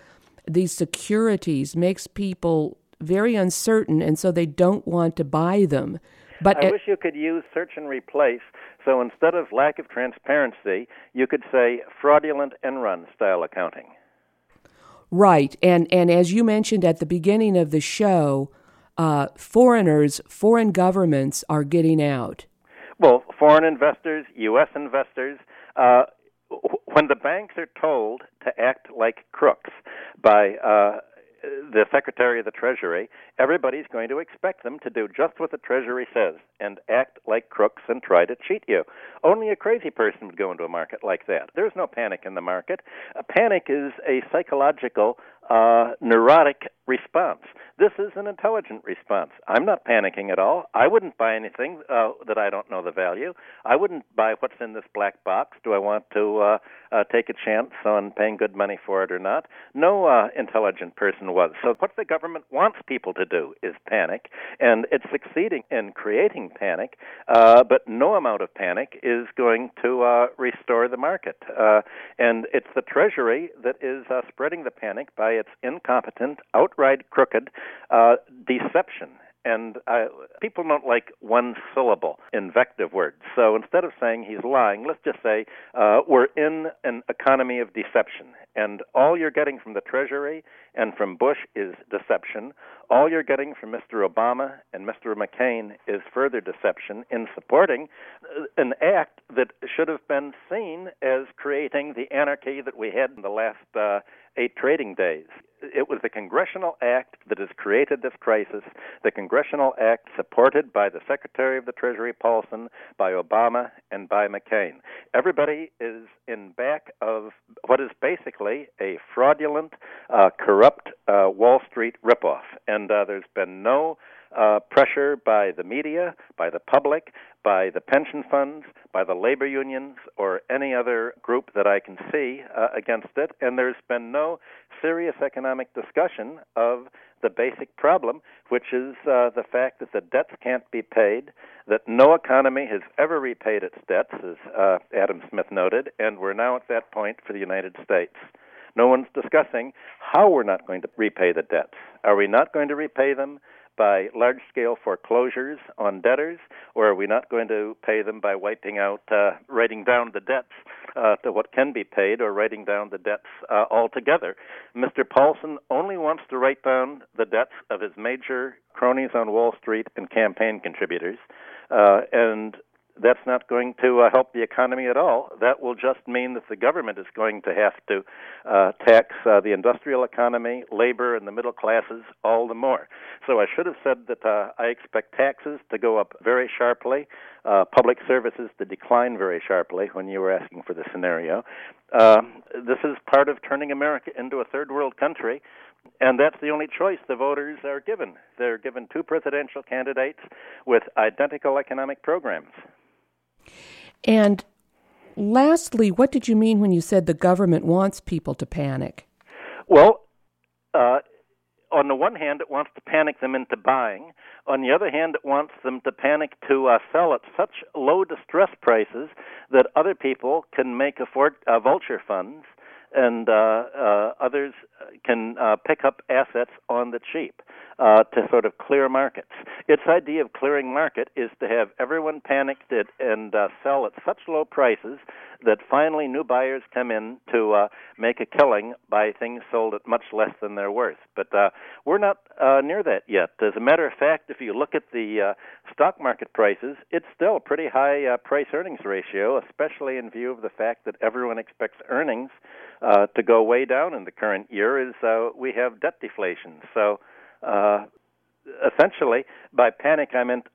these securities makes people very uncertain, and so they don't want to buy them. But I wish you could use search and replace. So instead of lack of transparency, you could say fraudulent Enron style accounting. Right, and and as you mentioned at the beginning of the show, uh, foreigners, foreign governments are getting out. Well, foreign investors, U.S. investors. Uh, when the banks are told to act like crooks by uh, the Secretary of the Treasury, everybody's going to expect them to do just what the Treasury says and act like crooks and try to cheat you. Only a crazy person would go into a market like that. There's no panic in the market. A panic is a psychological, uh, neurotic response. This is an intelligent response. I'm not panicking at all. I wouldn't buy anything uh, that I don't know the value. I wouldn't buy what's in this black box. Do I want to uh, uh, take a chance on paying good money for it or not? No uh, intelligent person was. So, what the government wants people to do is panic, and it's succeeding in creating panic, uh, but no amount of panic is going to uh, restore the market. Uh, and it's the Treasury that is uh, spreading the panic by its incompetent, outright crooked uh, deception. And uh, people don't like one syllable invective words. So instead of saying he's lying, let's just say uh, we're in an economy of deception. And all you're getting from the Treasury and from Bush is deception. All you're getting from Mr. Obama and Mr. McCain is further deception in supporting uh, an act that should have been seen as creating the anarchy that we had in the last uh, eight trading days. It was the congressional act that has created this crisis, the congressional act supported by the Secretary of the Treasury, Paulson, by Obama, and by McCain. Everybody is in back of what is basically a fraudulent, uh, corrupt uh, Wall Street ripoff. And uh, there's been no uh, pressure by the media, by the public, by the pension funds, by the labor unions, or any other group that I can see uh, against it. And there's been no serious economic discussion of the basic problem, which is uh, the fact that the debts can't be paid, that no economy has ever repaid its debts, as uh, Adam Smith noted, and we're now at that point for the United States. No one's discussing how we're not going to repay the debts. Are we not going to repay them by large scale foreclosures on debtors, or are we not going to pay them by wiping out, uh, writing down the debts uh, to what can be paid or writing down the debts uh, altogether. Mr. Paulson only wants to write down the debts of his major cronies on Wall Street and campaign contributors. Uh, and that's not going to uh, help the economy at all. That will just mean that the government is going to have to uh, tax uh, the industrial economy, labor, and the middle classes all the more. So I should have said that uh, I expect taxes to go up very sharply, uh, public services to decline very sharply when you were asking for the scenario. Uh, this is part of turning America into a third world country and that's the only choice the voters are given. They're given two presidential candidates with identical economic programs. And lastly, what did you mean when you said the government wants people to panic? Well, uh, on the one hand, it wants to panic them into buying. On the other hand, it wants them to panic to uh, sell at such low distress prices that other people can make afford uh, vulture funds and uh, uh, others can uh, pick up assets on the cheap uh, to sort of clear markets. Its idea of clearing market is to have everyone panicked and uh, sell at such low prices that finally new buyers come in to uh, make a killing by things sold at much less than they're worth. But uh, we're not uh, near that yet. As a matter of fact, if you look at the uh, stock market prices, it's still a pretty high uh, price earnings ratio, especially in view of the fact that everyone expects earnings uh, to go way down in the current year. Is uh, we have debt deflation, so uh, essentially, by panic, I meant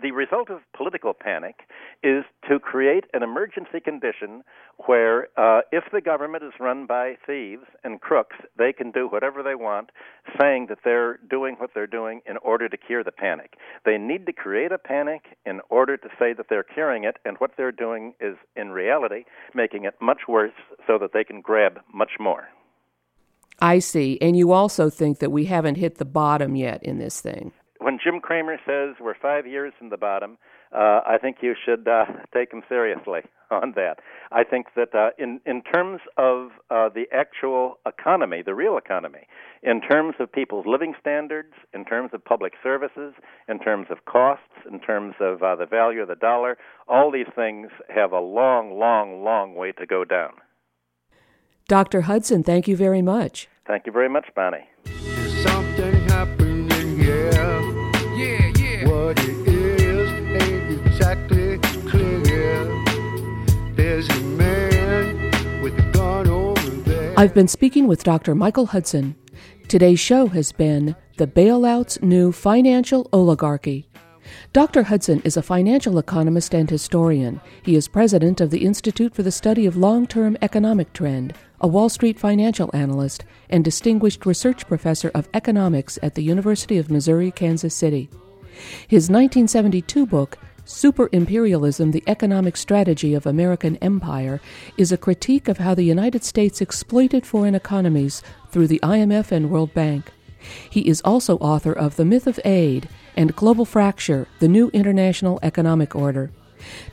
the result of political panic is to create an emergency condition where, uh, if the government is run by thieves and crooks, they can do whatever they want, saying that they're doing what they're doing in order to cure the panic. They need to create a panic in order to say that they're curing it, and what they're doing is, in reality, making it much worse so that they can grab much more. I see. And you also think that we haven't hit the bottom yet in this thing. When Jim Cramer says we're five years from the bottom, uh, I think you should uh, take him seriously [laughs] on that. I think that uh, in in terms of uh, the actual economy, the real economy, in terms of people's living standards, in terms of public services, in terms of costs, in terms of uh, the value of the dollar, all these things have a long, long, long way to go down. Dr. Hudson, thank you very much. Thank you very much, Bonnie. Something happening here. Yeah, yeah. What it is ain't exactly clear. There's a man with a gun over there. I've been speaking with Dr. Michael Hudson. Today's show has been The Bailout's New Financial Oligarchy. Dr. Hudson is a financial economist and historian. He is president of the Institute for the Study of Long Term Economic Trend, a Wall Street financial analyst, and distinguished research professor of economics at the University of Missouri Kansas City. His 1972 book, Super Imperialism The Economic Strategy of American Empire, is a critique of how the United States exploited foreign economies through the IMF and World Bank. He is also author of The Myth of Aid and Global Fracture The New International Economic Order.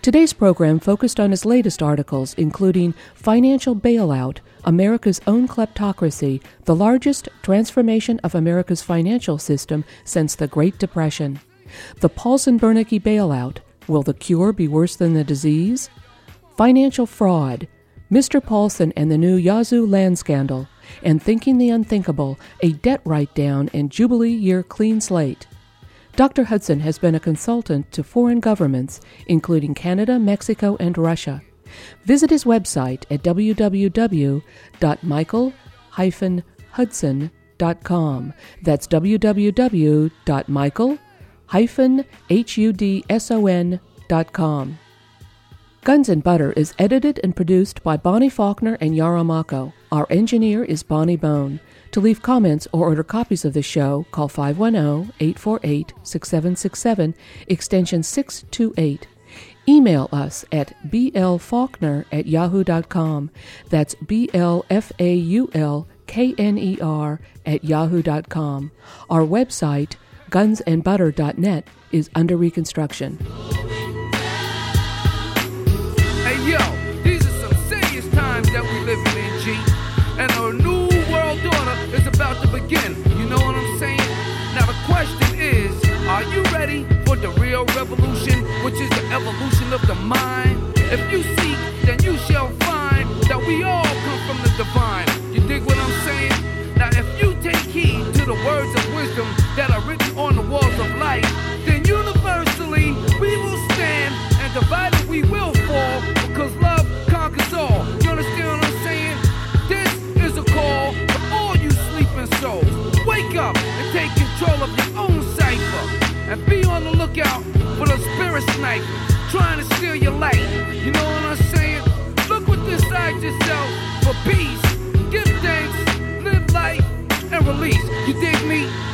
Today's program focused on his latest articles, including Financial Bailout America's Own Kleptocracy, the largest transformation of America's financial system since the Great Depression. The Paulson Bernanke Bailout Will the Cure Be Worse Than the Disease? Financial Fraud Mr. Paulson and the New Yazoo Land Scandal, and Thinking the Unthinkable, a debt write down and Jubilee Year clean slate. Dr. Hudson has been a consultant to foreign governments, including Canada, Mexico, and Russia. Visit his website at www.michael-hudson.com. That's www.michael-hudson.com. Guns and Butter is edited and produced by Bonnie Faulkner and Yarrow Mahko. Our engineer is Bonnie Bone. To leave comments or order copies of the show, call 510 848 6767, extension 628. Email us at blfaulkner at yahoo.com. That's B L F A U L K N E R at yahoo.com. Our website, gunsandbutter.net, is under reconstruction. evolution of the mind. If you seek, then you shall find that we all come from the divine. You dig what I'm saying? Now, if you take heed to the words of wisdom that are written on the walls of life, then universally we will stand, and divided we will fall, because love conquers all. You understand what I'm saying? This is a call for all you sleeping souls. Wake up and take control of your own cipher, and be on the lookout spirit sniper, trying to steal your life. You know what I'm saying? Look what's inside yourself for peace. Give thanks, live life, and release. You dig me?